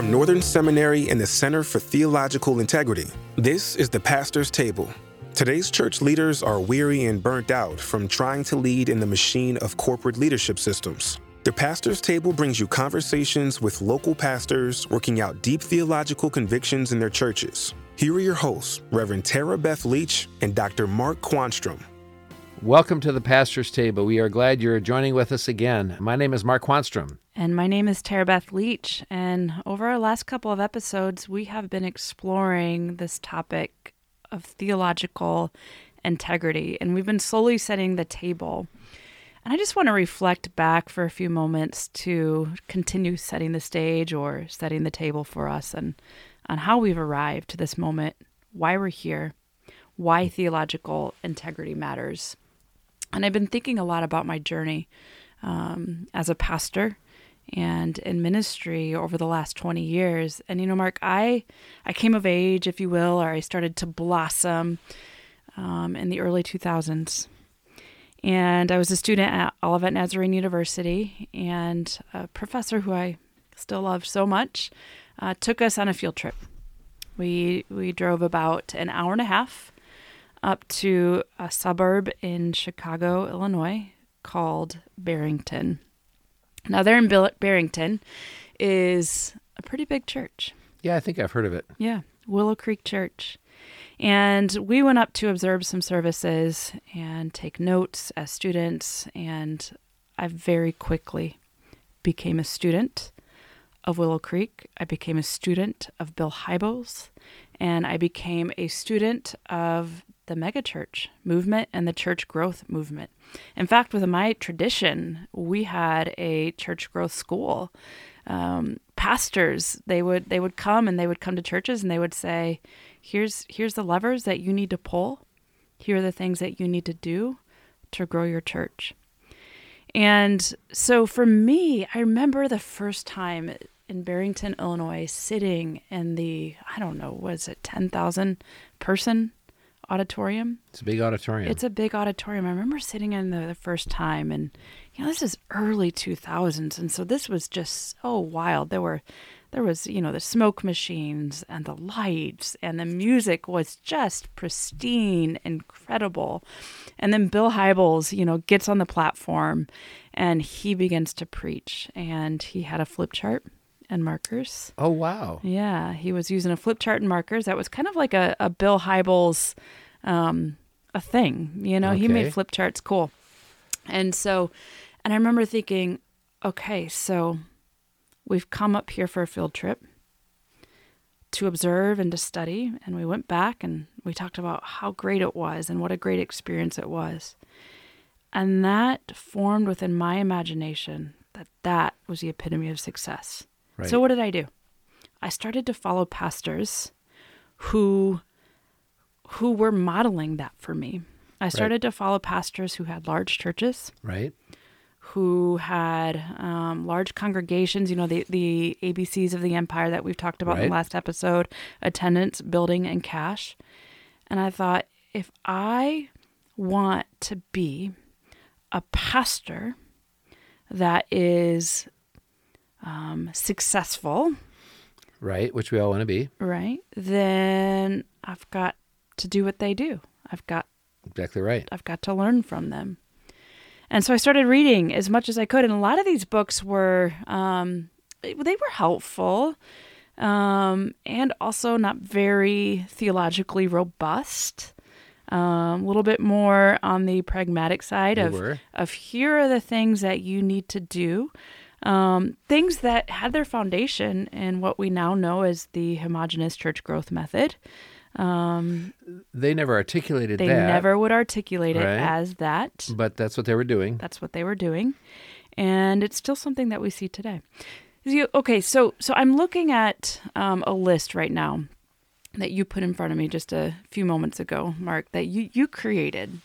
From Northern Seminary and the Center for Theological Integrity, this is the Pastor's Table. Today's church leaders are weary and burnt out from trying to lead in the machine of corporate leadership systems. The Pastor's Table brings you conversations with local pastors working out deep theological convictions in their churches. Here are your hosts, Reverend Tara Beth Leach and Dr. Mark Quanstrom. Welcome to the Pastor's Table. We are glad you're joining with us again. My name is Mark Quanstrom. And my name is Tara Beth Leach. And over our last couple of episodes, we have been exploring this topic of theological integrity. And we've been slowly setting the table. And I just want to reflect back for a few moments to continue setting the stage or setting the table for us and on how we've arrived to this moment, why we're here, why theological integrity matters. And I've been thinking a lot about my journey um, as a pastor and in ministry over the last 20 years. And you know, Mark, I I came of age, if you will, or I started to blossom um, in the early 2000s. And I was a student at Olivet Nazarene University, and a professor who I still love so much uh, took us on a field trip. We we drove about an hour and a half up to a suburb in Chicago, Illinois, called Barrington. Now, there in Barrington is a pretty big church. Yeah, I think I've heard of it. Yeah, Willow Creek Church. And we went up to observe some services and take notes as students. And I very quickly became a student of Willow Creek. I became a student of Bill Hybels. And I became a student of the megachurch movement and the church growth movement. In fact, with my tradition, we had a church growth school. Um, pastors they would they would come and they would come to churches and they would say, "Here's here's the levers that you need to pull. Here are the things that you need to do to grow your church." And so for me, I remember the first time in Barrington, Illinois, sitting in the I don't know, was it ten thousand person auditorium. It's a big auditorium. It's a big auditorium. I remember sitting in there the first time, and you know, this is early 2000s, and so this was just so wild. There were, there was, you know, the smoke machines and the lights, and the music was just pristine, incredible. And then Bill Hybels, you know, gets on the platform, and he begins to preach, and he had a flip chart and markers. Oh wow! Yeah, he was using a flip chart and markers. That was kind of like a, a Bill Hybels um, a thing. You know, okay. he made flip charts cool. And so, and I remember thinking, okay, so we've come up here for a field trip to observe and to study. And we went back and we talked about how great it was and what a great experience it was. And that formed within my imagination that that was the epitome of success. Right. So, what did I do? I started to follow pastors who who were modeling that for me. I started right. to follow pastors who had large churches. Right. Who had um, large congregations, you know, the, the ABCs of the empire that we've talked about right. in the last episode attendance, building, and cash. And I thought, if I want to be a pastor that is um, successful, right, which we all want to be, right, then I've got to do what they do. I've got exactly right. I've got to learn from them. And so I started reading as much as I could, and a lot of these books were um, they were helpful, um, and also not very theologically robust. Um, a little bit more on the pragmatic side they of were. of here are the things that you need to do. Um, things that had their foundation in what we now know as the homogenous church growth method. Um, they never articulated they that. never would articulate it right? as that. But that's what they were doing. That's what they were doing. And it's still something that we see today. Okay, so so I'm looking at um, a list right now that you put in front of me just a few moments ago, Mark, that you, you created.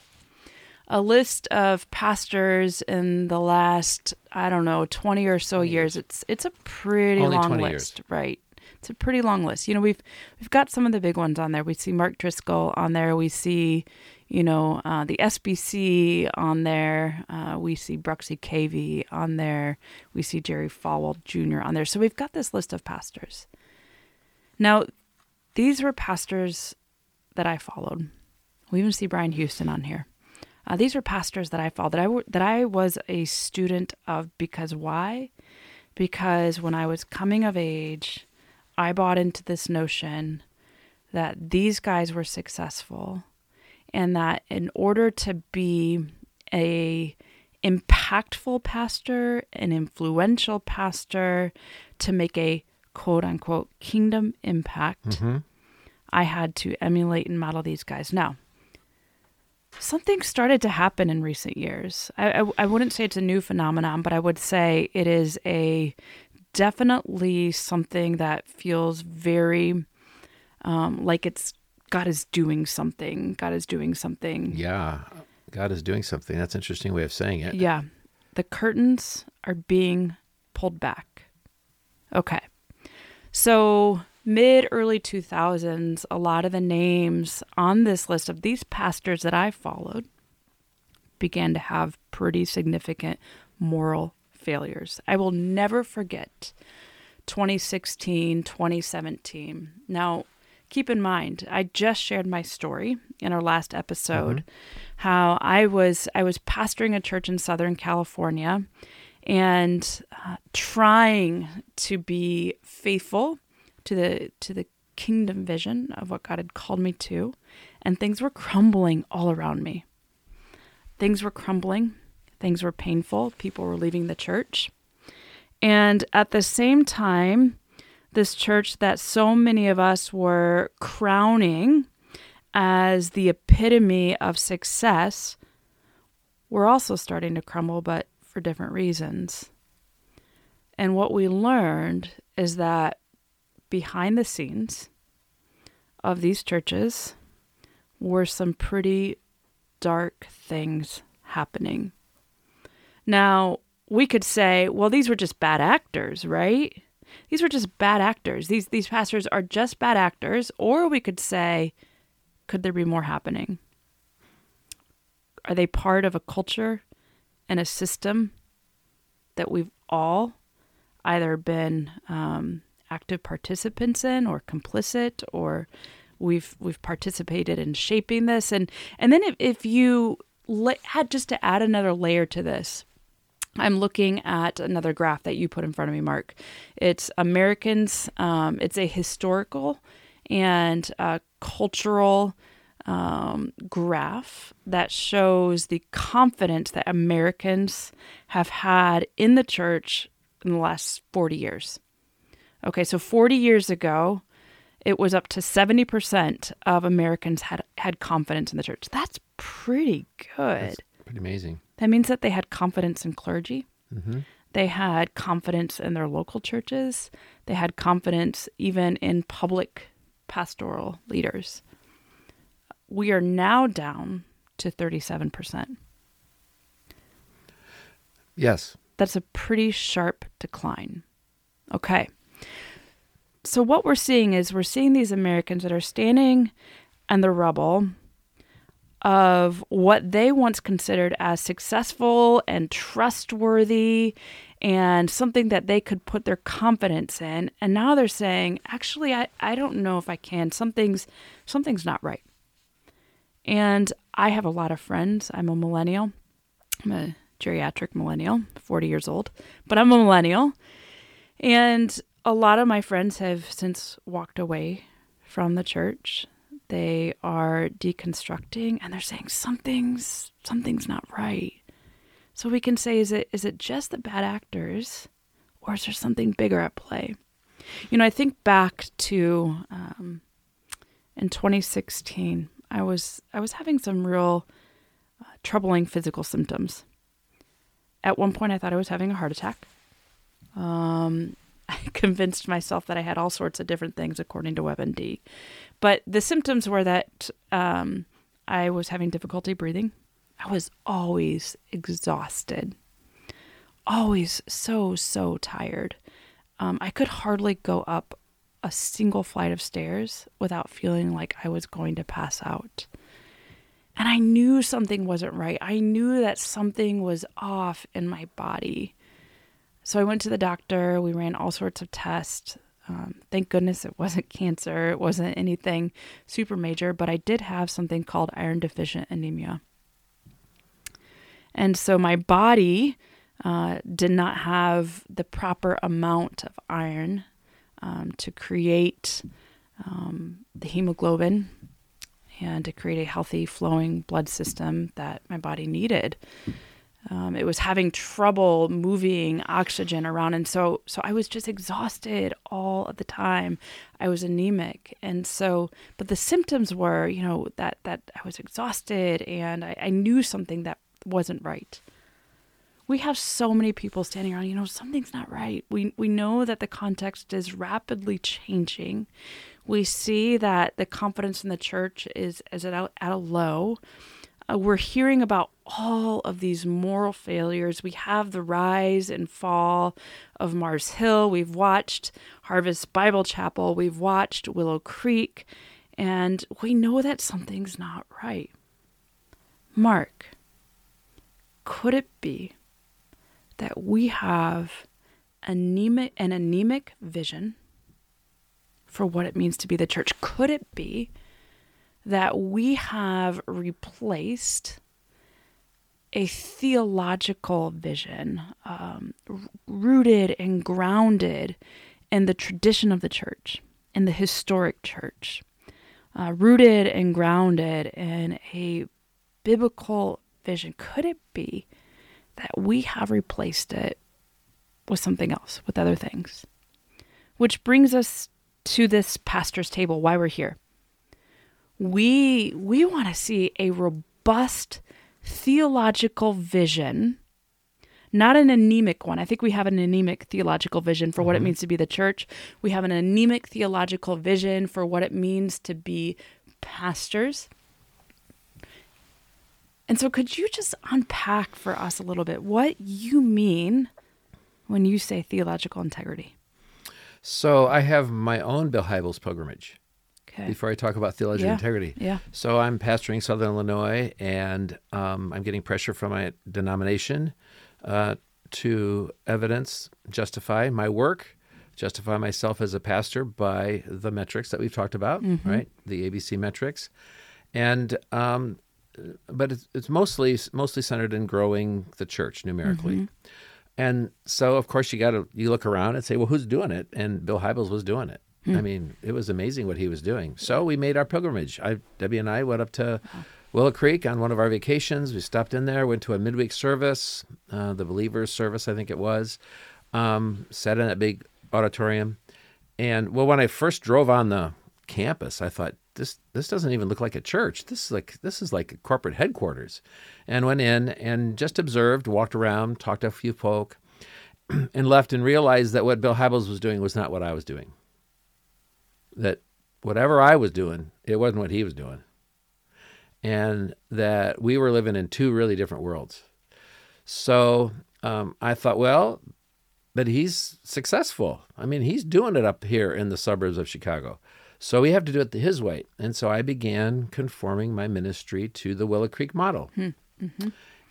A list of pastors in the last, I don't know, 20 or so years. It's it's a pretty Only long list, years. right? It's a pretty long list. You know, we've we've got some of the big ones on there. We see Mark Driscoll on there. We see, you know, uh, the SBC on there. Uh, we see Bruxy Cavey on there. We see Jerry Falwell Jr. on there. So we've got this list of pastors. Now, these were pastors that I followed. We even see Brian Houston on here. Uh, these were pastors that I followed that I w- that I was a student of because why? Because when I was coming of age, I bought into this notion that these guys were successful and that in order to be a impactful pastor, an influential pastor, to make a quote unquote kingdom impact, Mm-hmm. I had to emulate and model these guys. Now, something started to happen in recent years. I, I, I wouldn't say it's a new phenomenon, but I would say it is a definitely something that feels very um, like it's God is doing something. God is doing something. Yeah. God is doing something. That's an interesting way of saying it. Yeah. The curtains are being pulled back. Okay. So, mid early 2000s, a lot of the names on this list of these pastors that I followed began to have pretty significant moral failures. I will never forget 2016, 2017. Now, keep in mind, I just shared my story in our last episode how I was I was pastoring a church in Southern California and uh, trying to be faithful to the to the kingdom vision of what God had called me to and things were crumbling all around me. Things were crumbling, things were painful, people were leaving the church. And at the same time, this church that so many of us were crowning as the epitome of success were also starting to crumble, but for different reasons. And what we learned is that behind the scenes of these churches were some pretty dark things happening. Now, we could say, well, these were just bad actors, right? These were just bad actors. These these pastors are just bad actors, or we could say, could there be more happening? Are they part of a culture and a system that we've all either been um, active participants in, or complicit, or we've we've participated in shaping this? And and then if if you la- had just to add another layer to this, I'm looking at another graph that you put in front of me, Mark. It's Americans, um, it's a historical and uh, cultural um, graph that shows the confidence that Americans have had in the church in the last 40 years. Okay, so 40 years ago, it was up to 70% of Americans had, had confidence in the church. That's pretty good. That's pretty amazing. That means that they had confidence in clergy. Mm-hmm. They had confidence in their local churches. They had confidence even in public pastoral leaders. We are now down to 37%. Yes. That's a pretty sharp decline. Okay. So, what we're seeing is we're seeing these Americans that are standing in the rubble of what they once considered as successful and trustworthy and something that they could put their confidence in. And now they're saying actually I, I don't know if i can. Something's something's not right. And i have a lot of friends. I'm a millennial. I'm a geriatric millennial 40 years old but i'm a millennial. And a lot of my friends have since walked away from the church they are deconstructing and they're saying something's something's not right. So we can say is it is it just the bad actors or is there something bigger at play? You know i think back to um, in 2016 i was i was having some real uh, troubling physical symptoms. At one point i thought i was having a heart attack. Um, I convinced myself that I had all sorts of different things according to WebMD. But the symptoms were that um, I was having difficulty breathing. I was always exhausted, always so, so tired. Um, I could hardly go up a single flight of stairs without feeling like I was going to pass out. And I knew something wasn't right. I knew that something was off in my body. So I went to the doctor. We ran all sorts of tests. Um, thank goodness it wasn't cancer. It wasn't anything super major, but I did have something called iron deficient anemia. And so my body uh, did not have the proper amount of iron um, to create um, the hemoglobin and to create a healthy flowing blood system that my body needed. Um, it was having trouble moving oxygen around, and so so I was just exhausted all of the time. I was anemic, and so but the symptoms were, you know, that that I was exhausted, and I, I knew something that wasn't right. We have so many people standing around, you know, something's not right. We we know that the context is rapidly changing. We see that the confidence in the church is is at a, at a low. Uh, we're hearing about all of these moral failures. We have the rise and fall of Mars Hill. We've watched Harvest Bible Chapel. We've watched Willow Creek. And we know that something's not right. Mark, could it be that we have anemic, an anemic vision for what it means to be the church? Could it be that we have replaced a theological vision um, rooted and grounded in the tradition of the church, in the historic church, uh, rooted and grounded in a biblical vision? Could it be that we have replaced it with something else, with other things? Which brings us to this pastor's table, why we're here. We we want to see a robust theological vision, not an anemic one. I think we have an anemic theological vision for what it mm-hmm. means to be the church. We have an anemic theological vision for what it means to be pastors. And so, could you just unpack for us a little bit what you mean when you say theological integrity? So I have my own Bill Hybels pilgrimage. Okay. Before I talk about theological Yeah. integrity, Yeah. So I'm pastoring Southern Illinois, and um, I'm getting pressure from my denomination uh, to evidence, justify my work, justify myself as a pastor by the metrics that we've talked about, right? The ABC metrics, and um, but it's, it's mostly mostly centered in growing the church numerically. And so, of course, you got to you look around and say, well, who's doing it? And Bill Hybels was doing it. I mean, it was amazing what he was doing. So we made our pilgrimage. I, Debbie and I went up to Willow Creek on one of our vacations. We stopped in there, went to a midweek service, uh, the Believers service, I think it was. Um, sat in that big auditorium, and well, when I first drove on the campus, I thought this this doesn't even look like a church. This is like this is like a corporate headquarters, and went in and just observed, walked around, talked to a few folk, and left and realized that what Bill Hybels was doing was not what I was doing. That whatever I was doing, it wasn't what he was doing. And that we were living in two really different worlds. So um, I thought, well, but he's successful. I mean, he's doing it up here in the suburbs of Chicago. So we have to do it his way. And so I began conforming my ministry to the Willow Creek model.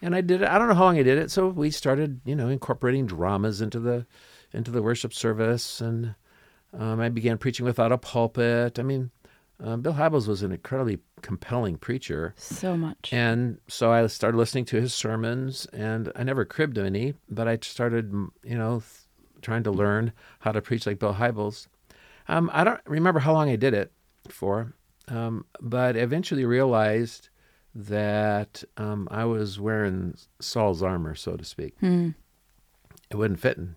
And I did it. I don't know how long I did it. So we started, you know, incorporating dramas into the into the worship service, and um, I began preaching without a pulpit. I mean, uh, Bill Hybels was an incredibly compelling preacher. So much. And so I started listening to his sermons, and I never cribbed any, but I started, you know, th- trying to learn how to preach like Bill Hybels. Um, I don't remember how long I did it for, um, but eventually realized that um, I was wearing Saul's armor, so to speak. It wasn't fitting.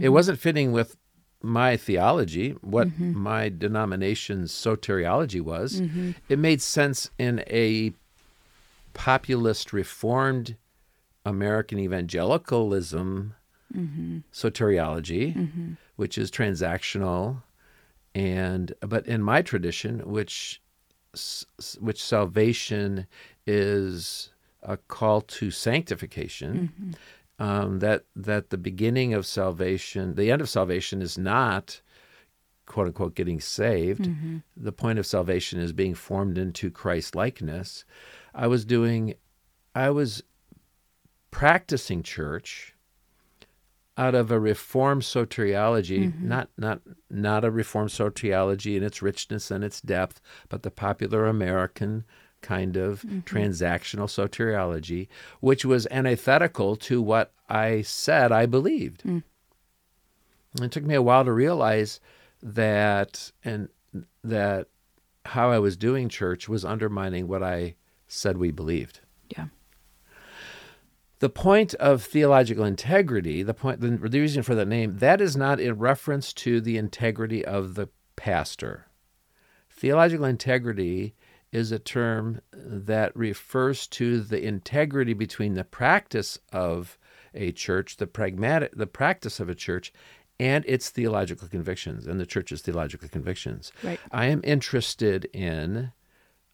It wasn't fitting with my theology, what mm-hmm. my denomination's soteriology was. Mm-hmm. It made sense in a populist reformed American evangelicalism mm-hmm. soteriology, which is transactional, and but in my tradition, which which salvation is a call to sanctification. Um, that that the beginning of salvation, the end of salvation, is not quote unquote getting saved. The point of salvation is being formed into Christ likeness. I was doing, I was practicing church out of a reformed soteriology, not not not a reformed soteriology in its richness and its depth, but the popular American kind of mm-hmm. transactional soteriology, which was antithetical to what I said I believed. Mm. It took me a while to realize that and that how I was doing church was undermining what I said we believed. Yeah. The point of theological integrity, the point the, the reason for the name, that is not in reference to the integrity of the pastor. Theological integrity is a term that refers to the integrity between the practice of a church, the pragmatic the practice of a church and its theological convictions and the church's theological convictions. Right. I am interested in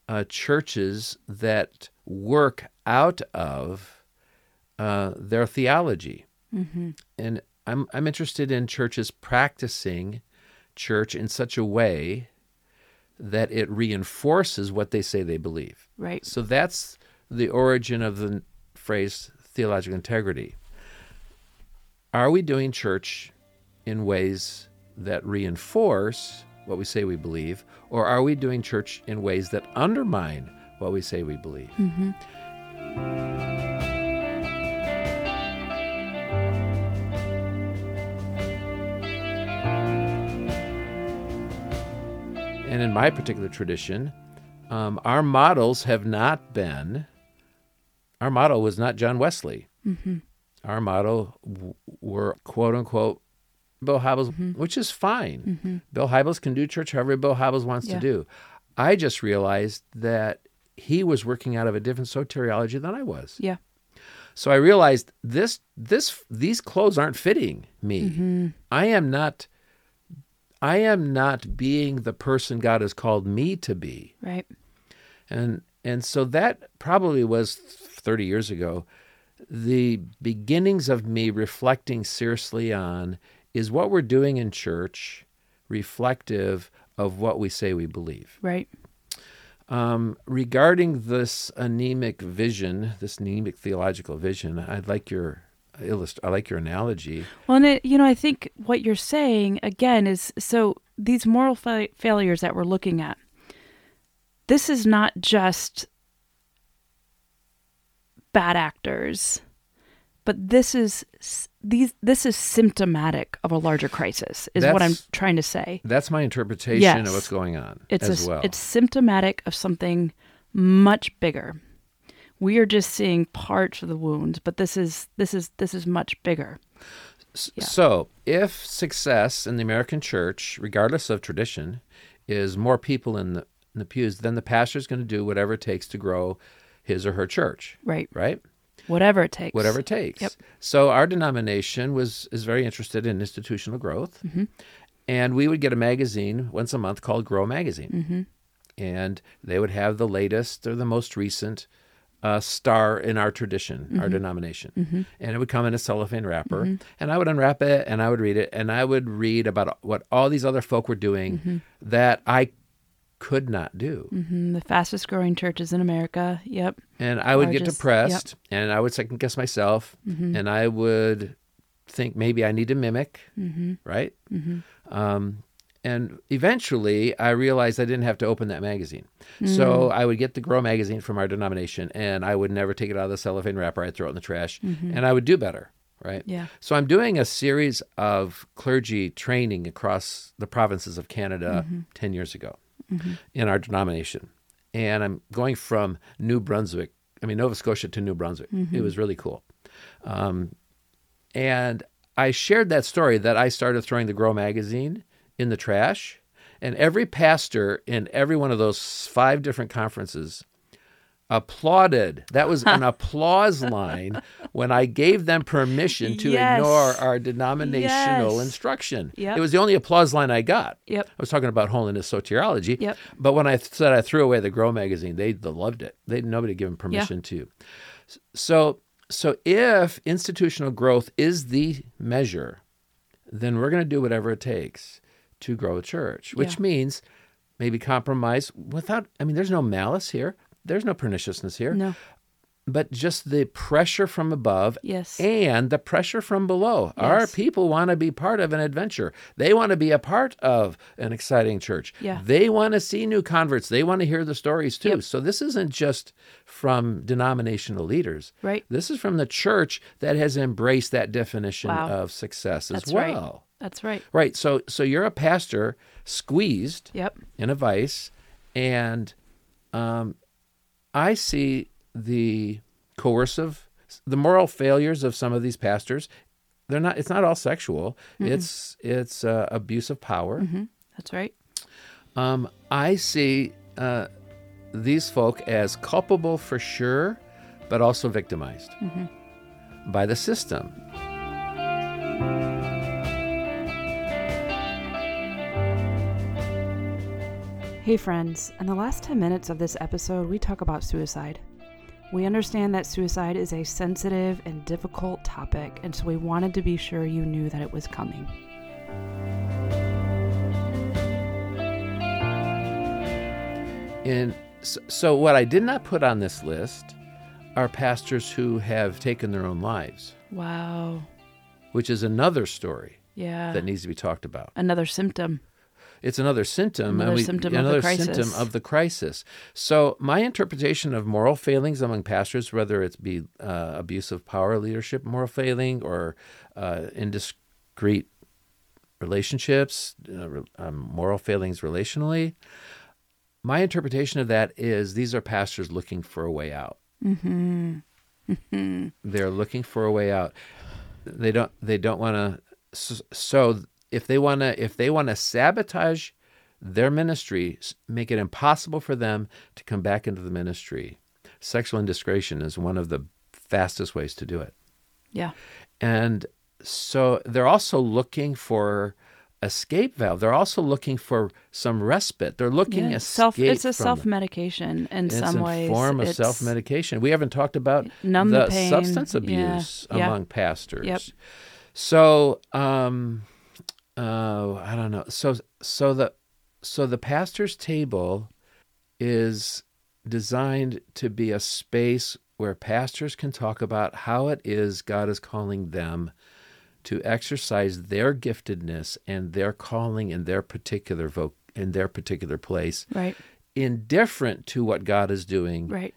uh, churches that work out of uh, their theology, and I'm I'm interested in churches practicing church in such a way that it reinforces what they say they believe. Right. So that's the origin of the phrase theological integrity. Are we doing church in ways that reinforce what we say we believe, or are we doing church in ways that undermine what we say we believe? Mm-hmm. And in my particular tradition, um, our models have not been, our model was not John Wesley. Mm-hmm. Our model w- were quote unquote Bill Hybels, mm-hmm. which is fine. Mm-hmm. Bill Hybels can do church however Bill Hybels wants Yeah. to do. I just realized that he was working out of a different soteriology than I was. Yeah. So I realized this this these clothes aren't fitting me. I am not I am not being the person God has called me to be. Right. And and so that probably was 30 years ago the beginnings of me reflecting seriously on is what we're doing in church reflective of what we say we believe. Right. Um, regarding this anemic vision, this anemic theological vision, I'd like your illust- I like your analogy. Well, and it, you know, I think what you're saying again is so these moral fa- failures that we're looking at. This is not just bad actors, but this is these this is symptomatic of a larger crisis. Is what I'm trying to say. That's my interpretation Yes. of what's going on It's as a, well. it's symptomatic of something much bigger. We are just seeing parts of the wound, but this is this is this is much bigger. yeah. So, if success in the American church, regardless of tradition, is more people in the, in the pews, then the pastor is going to do whatever it takes to grow his or her church, Right. right? Whatever it takes. Whatever it takes. Yep. So, our denomination was is very interested in institutional growth, Mm-hmm. and we would get a magazine once a month called Grow Magazine, Mm-hmm. and they would have the latest or the most recent uh, star in our tradition, Mm-hmm. our denomination. And it would come in a cellophane wrapper. And I would unwrap it and I would read it. And I would read about what all these other folk were doing Mm-hmm. that I could not do. Mhm, the fastest growing churches in America. Yep. And I would get Largest- depressed and I would second guess myself. And I would think maybe I need to mimic, right? Um, and eventually I realized I didn't have to open that magazine. So hmm. I would get the Grow magazine from our denomination and I would never take it out of the cellophane wrapper. I'd throw it in the trash mm-hmm. and I would do better, right? Yeah. So I'm doing a series of clergy training across the provinces of Canada mm-hmm. 10 years ago mm-hmm. in our denomination. And I'm going from New Brunswick, I mean, Nova Scotia to New Brunswick. It was really cool. Um, and I shared that story that I started throwing the Grow magazine in the trash. And every pastor in every one of those five different conferences applauded. That was an applause line when I gave them permission to Yes. ignore our denominational Yes. instruction. Yep. It was the only applause line I got. Yep. I was talking about holiness soteriology. Yep. But when I said I threw away the Grow magazine, they loved it. They nobody gave them permission to. So so if institutional growth is the measure, then we're going to do whatever it takes to grow a church, which Yeah. means maybe compromise without I mean there's no malice here. there's no perniciousness here. No. But just the pressure from above Yes. and the pressure from below. Our people want to be part of an adventure. They want to be a part of an exciting church. Yeah. They want to see new converts. They want to hear the stories too. Yep. So this isn't just from denominational leaders. Right. This is from the church that has embraced that definition Wow. of success as That's right. That's right. Right. So so you're a pastor squeezed Yep. in a vice, and um, I see the coercive, the moral failures of some of these pastors. They're not. It's not all sexual. It's it's uh, abuse of power. That's right. Um, I see uh, these folk as culpable for sure, but also victimized by the system. Hey, friends. In the last 10 minutes of this episode, we talk about suicide. We understand that suicide is a sensitive and difficult topic, and so we wanted to be sure you knew that it was coming. And so, so, what I did not put on this list are pastors who have taken their own lives, Wow. which is another story Yeah. that needs to be talked about. Another symptom. It's another symptom, Another and symptom of the another crisis. symptom of the crisis. So, my interpretation of moral failings among pastors, whether it be uh, abuse of power, leadership, moral failing, or uh, indiscreet relationships, uh, re- um, moral failings relationally, my interpretation of that is these are pastors looking for a way out. Mm-hmm. They're looking for a way out. They don't. They don't want to. So if they want to, if they want to sabotage their ministry, make it impossible for them to come back into the ministry. Sexual indiscretion is one of the fastest ways to do it. Yeah. And so they're also looking for escape valve. They're also looking for some respite. They're looking Yeah, self it's a self medication in it's some a ways. form of self medication. We haven't talked about Numb the the pain. substance abuse yeah. among pastors. Yep. So, um, uh, I don't know. So, so the so the pastor's table is designed to be a space where pastors can talk about how it is God is calling them to exercise their giftedness and their calling in their particular voc- in their particular place, Right. indifferent to what God is doing Right.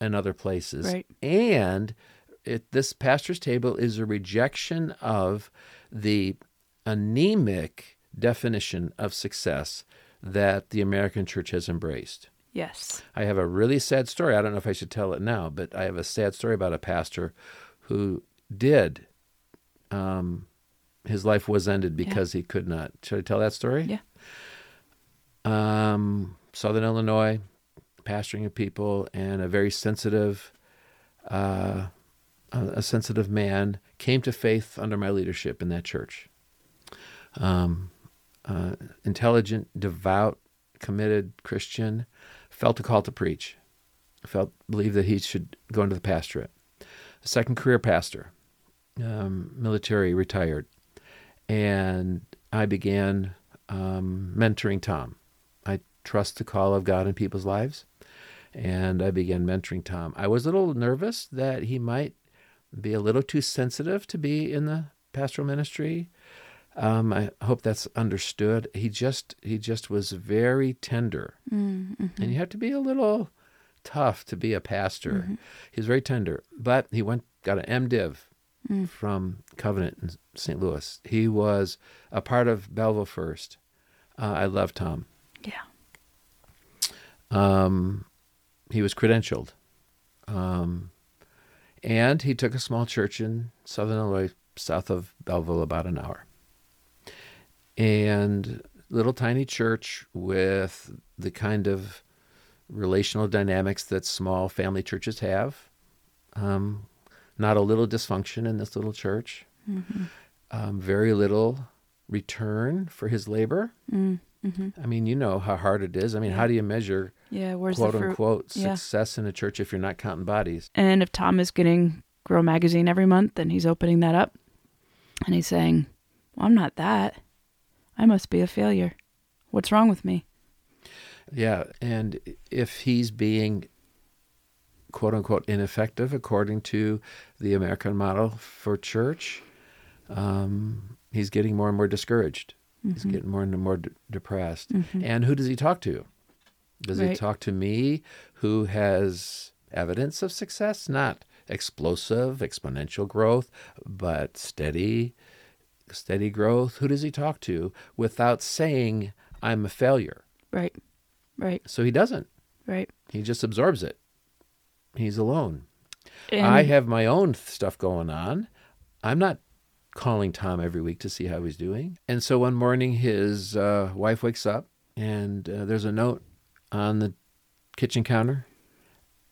in other places. Right. And it, this pastor's table is a rejection of the anemic definition of success that the American church has embraced. Yes. I have a really sad story. I don't know if I should tell it now, but I have a sad story about a pastor who did. Um, his life was ended because he could not. Should I tell that story? Yeah. Um, Southern Illinois, pastoring of people, and a very sensitive, uh, a a sensitive man came to faith under my leadership in that church. Um, uh, intelligent, devout, committed Christian, felt a call to preach. Felt believed that he should go into the pastorate. A second career pastor, um, military retired, and I began um, mentoring Tom. I trust the call of God in people's lives, and I began mentoring Tom. I was a little nervous that he might be a little too sensitive to be in the pastoral ministry. Um, I hope that's understood. He just he just was very tender, and you have to be a little tough to be a pastor. He was very tender, but he went got an MDiv from Covenant in St. Louis. He was a part of Belleville First. Uh, I love Tom. Yeah. Um, he was credentialed. Um, and he took a small church in southern Illinois, south of Belleville, about an hour. And little tiny church with the kind of relational dynamics that small family churches have. Um, not a little dysfunction in this little church. Um, very little return for his labor. I mean, you know how hard it is. I mean, how do you measure Yeah. Where's quote unquote Yeah. success in a church if you're not counting bodies? And if Tom is getting Grow Magazine every month, and he's opening that up and he's saying, well, I'm not that. I must be a failure. What's wrong with me? Yeah, and if he's being quote unquote ineffective according to the American model for church, um, he's getting more and more discouraged. Mm-hmm. He's getting more and more depressed. Mm-hmm. And who does he talk to? Does right. he talk to me who has evidence of success? Not explosive, exponential growth, but steady, steady growth. Who does he talk to without saying, I'm a failure? Right. Right. So he doesn't. Right. He just absorbs it. He's alone. And I have my own stuff going on. I'm not calling Tom every week to see how he's doing. And so one morning, his uh, wife wakes up, and uh, there's a note on the kitchen counter,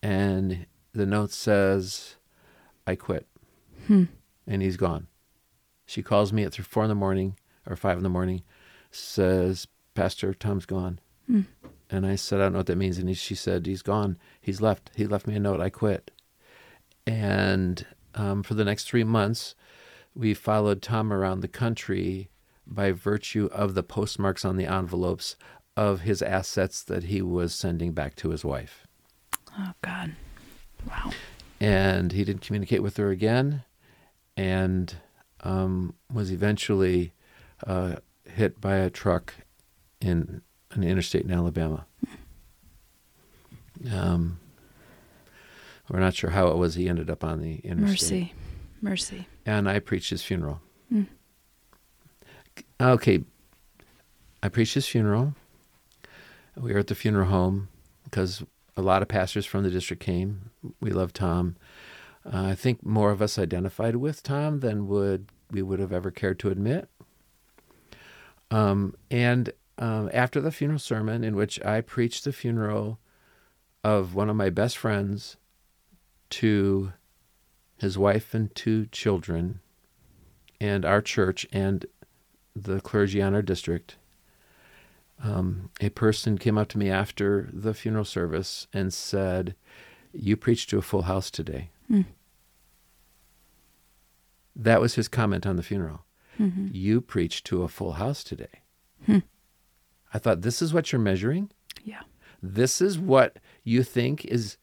and the note says, "I quit," hmm. and he's gone. She calls me at three, four in the morning or five in the morning, says, "Pastor, Tom's gone." Hmm. And I said, I don't know what that means. And he, she said, he's gone. He's left. He left me a note. I quit. And um, for the next three months, we followed Tom around the country by virtue of the postmarks on the envelopes of his assets that he was sending back to his wife. Oh, God. Wow. And he didn't communicate with her again and um, was eventually uh, hit by a truck in an interstate in Alabama. Um, we're not sure how it was he ended up on the interstate. Mercy. Mercy. And I preached his funeral. Mm. Okay. I preached his funeral. We were at the funeral home because a lot of pastors from the district came. We love Tom. Uh, I think more of us identified with Tom than would we would have ever cared to admit. Um, and um, after the funeral sermon, in which I preached the funeral of one of my best friends to his wife and two children, and our church and the clergy on our district. Um, a person came up to me after the funeral service and said, You preached to a full house today. Mm. That was his comment on the funeral. Mm-hmm. You preached to a full house today. Hmm. I thought, this is what you're measuring? Yeah. This is what you think is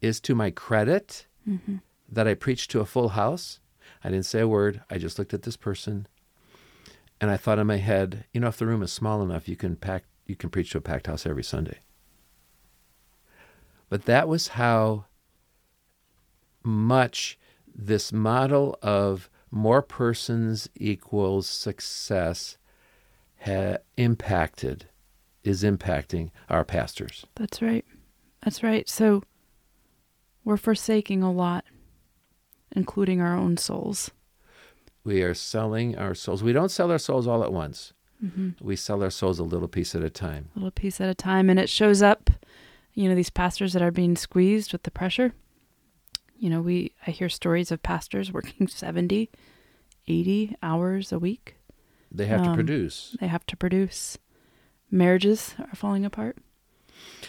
is to my credit mm-hmm. that I preached to a full house? I didn't say a word. I just looked at this person and I thought in my head, you know, if the room is small enough, you can pack you can preach to a packed house every Sunday. But that was how much this model of more persons equals success ha- impacted, is impacting our pastors. That's right. That's right. So we're forsaking a lot, including our own souls. We are selling our souls. We don't sell our souls all at once. Mm-hmm. We sell our souls a little piece at a time. A little piece at a time. And it shows up, you know, these pastors that are being squeezed with the pressure. You know, we I hear stories of pastors working 70, 80 hours a week they have um, to produce. They have to produce. Marriages are falling apart.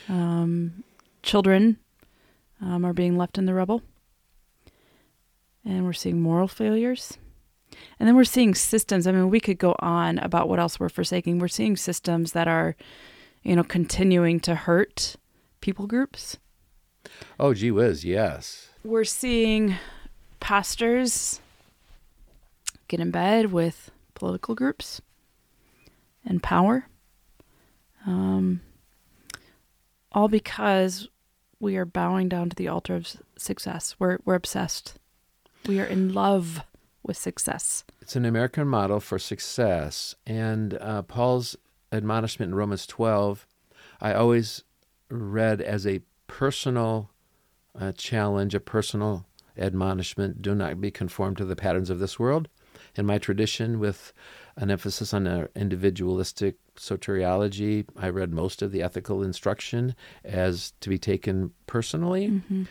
Um, children um, are being left in the rubble. And we're seeing moral failures. And then we're seeing systems. I mean, we could go on about what else we're forsaking. We're seeing systems that are, you know, continuing to hurt people groups. Oh, gee whiz, yes. We're seeing pastors get in bed with political groups and power. Um, all because we are bowing down to the altar of success. We're, we're obsessed. We are in love with success. It's an American model for success. And uh, Paul's admonishment in Romans 12, I always read as a personal uh, challenge, a personal admonishment. Do not be conformed to the patterns of this world, in my tradition with an emphasis on individualistic soteriology. I read most of the ethical instruction as to be taken personally. Mm-hmm.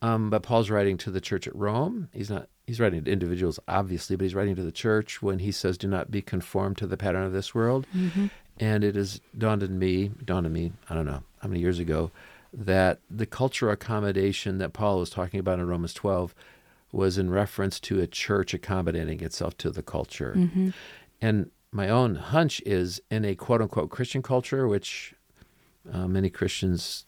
Um, but Paul's writing to the church at Rome. He's not. He's writing to individuals, obviously, but he's writing to the church when he says, "Do not be conformed to the pattern of this world." Mm-hmm. And it has dawned on me, dawned on me. I don't know how many years ago, that the cultural accommodation that Paul was talking about in Romans 12 was in reference to a church accommodating itself to the culture. Mm-hmm. And my own hunch is in a quote unquote Christian culture, which uh, many Christians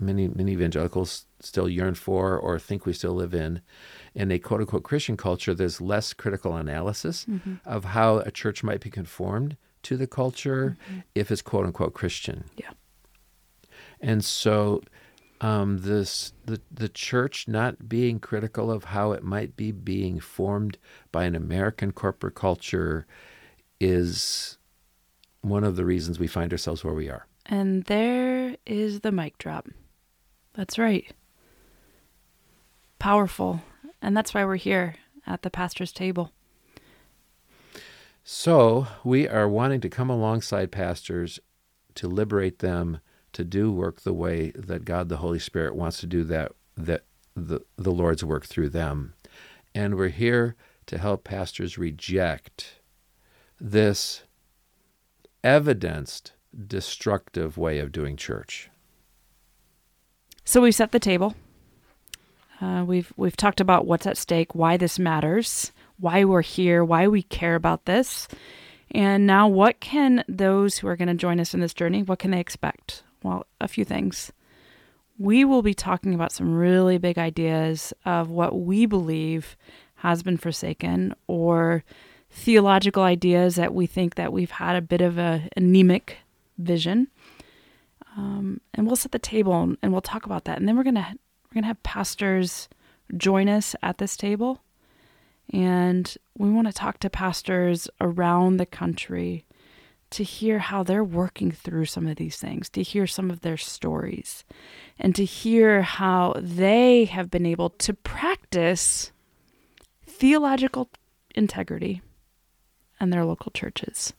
many many evangelicals still yearn for or think we still live in. In a quote unquote Christian culture, there's less critical analysis Mm-hmm. of how a church might be conformed to the culture Mm-hmm. if it's quote unquote Christian. Yeah. And so um, this the the church not being critical of how it might be being formed by an American corporate culture is one of the reasons we find ourselves where we are. And there is the mic drop. That's right. Powerful. And that's why we're here at the pastor's table. So we are wanting to come alongside pastors to liberate them to do work the way that God the Holy Spirit wants to do that that the, the Lord's work through them. And we're here to help pastors reject this evidenced destructive way of doing church. So we've set the table. Uh, we've we've talked about what's at stake, why this matters, why we're here, why we care about this, and now what can those who are going to join us in this journey? What can they expect? Well, a few things. We will be talking about some really big ideas of what we believe has been forsaken, or theological ideas that we think that we've had a bit of a anemic vision um, and we'll set the table and, we'll talk about that. And then we're gonna we're gonna have pastors join us at this table, and we want to talk to pastors around the country to hear how they're working through some of these things, to hear some of their stories, and to hear how they have been able to practice theological integrity in their local churches.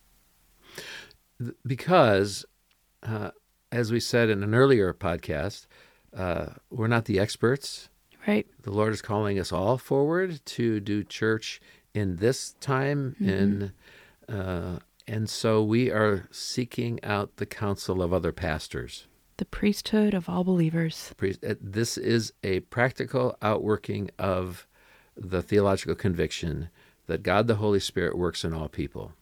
Because, uh, as we said in an earlier podcast, uh, we're not the experts. Right? the Lord is calling us all forward to do church in this time, in uh, and so we are seeking out the counsel of other pastors. The priesthood of all believers. Uh, This is a practical outworking of the theological conviction that God the Holy Spirit works in all people,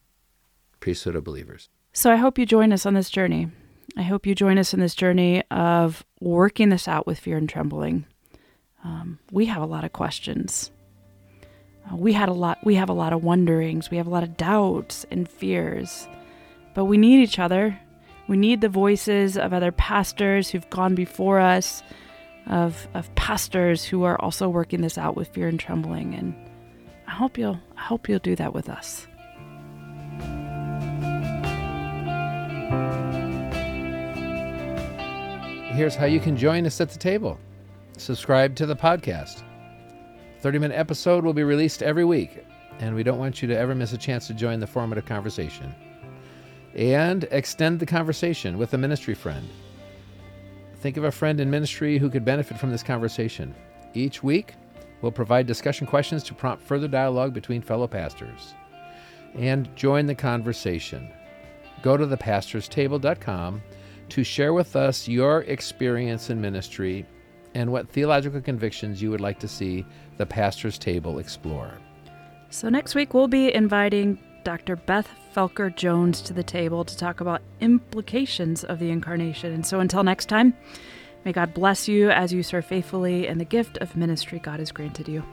priesthood of believers. So I hope you join us on this journey. I hope you join us in this journey of working this out with fear and trembling. Um, we have a lot of questions. We had a lot. We have a lot of wonderings. We have a lot of doubts and fears. But we need each other. We need the voices of other pastors who've gone before us, of of pastors who are also working this out with fear and trembling. And I hope you'll. I hope you'll do that with us. Here's how you can join us at the table. Subscribe to the podcast. 30 minute episode will be released every week, and we don't want you to ever miss a chance to join the formative conversation. And extend the conversation with a ministry friend. Think of a friend in ministry who could benefit from this conversation. Each week, we'll provide discussion questions to prompt further dialogue between fellow pastors. And join the conversation. Go to thepastorstable.com to share with us your experience in ministry and what theological convictions you would like to see the pastor's table explore. So, next week we'll be inviting Dr. Beth Felker Jones to the table to talk about implications of the incarnation. And so, until next time, may God bless you as you serve faithfully in the gift of ministry God has granted you.